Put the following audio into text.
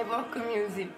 Evoque Music.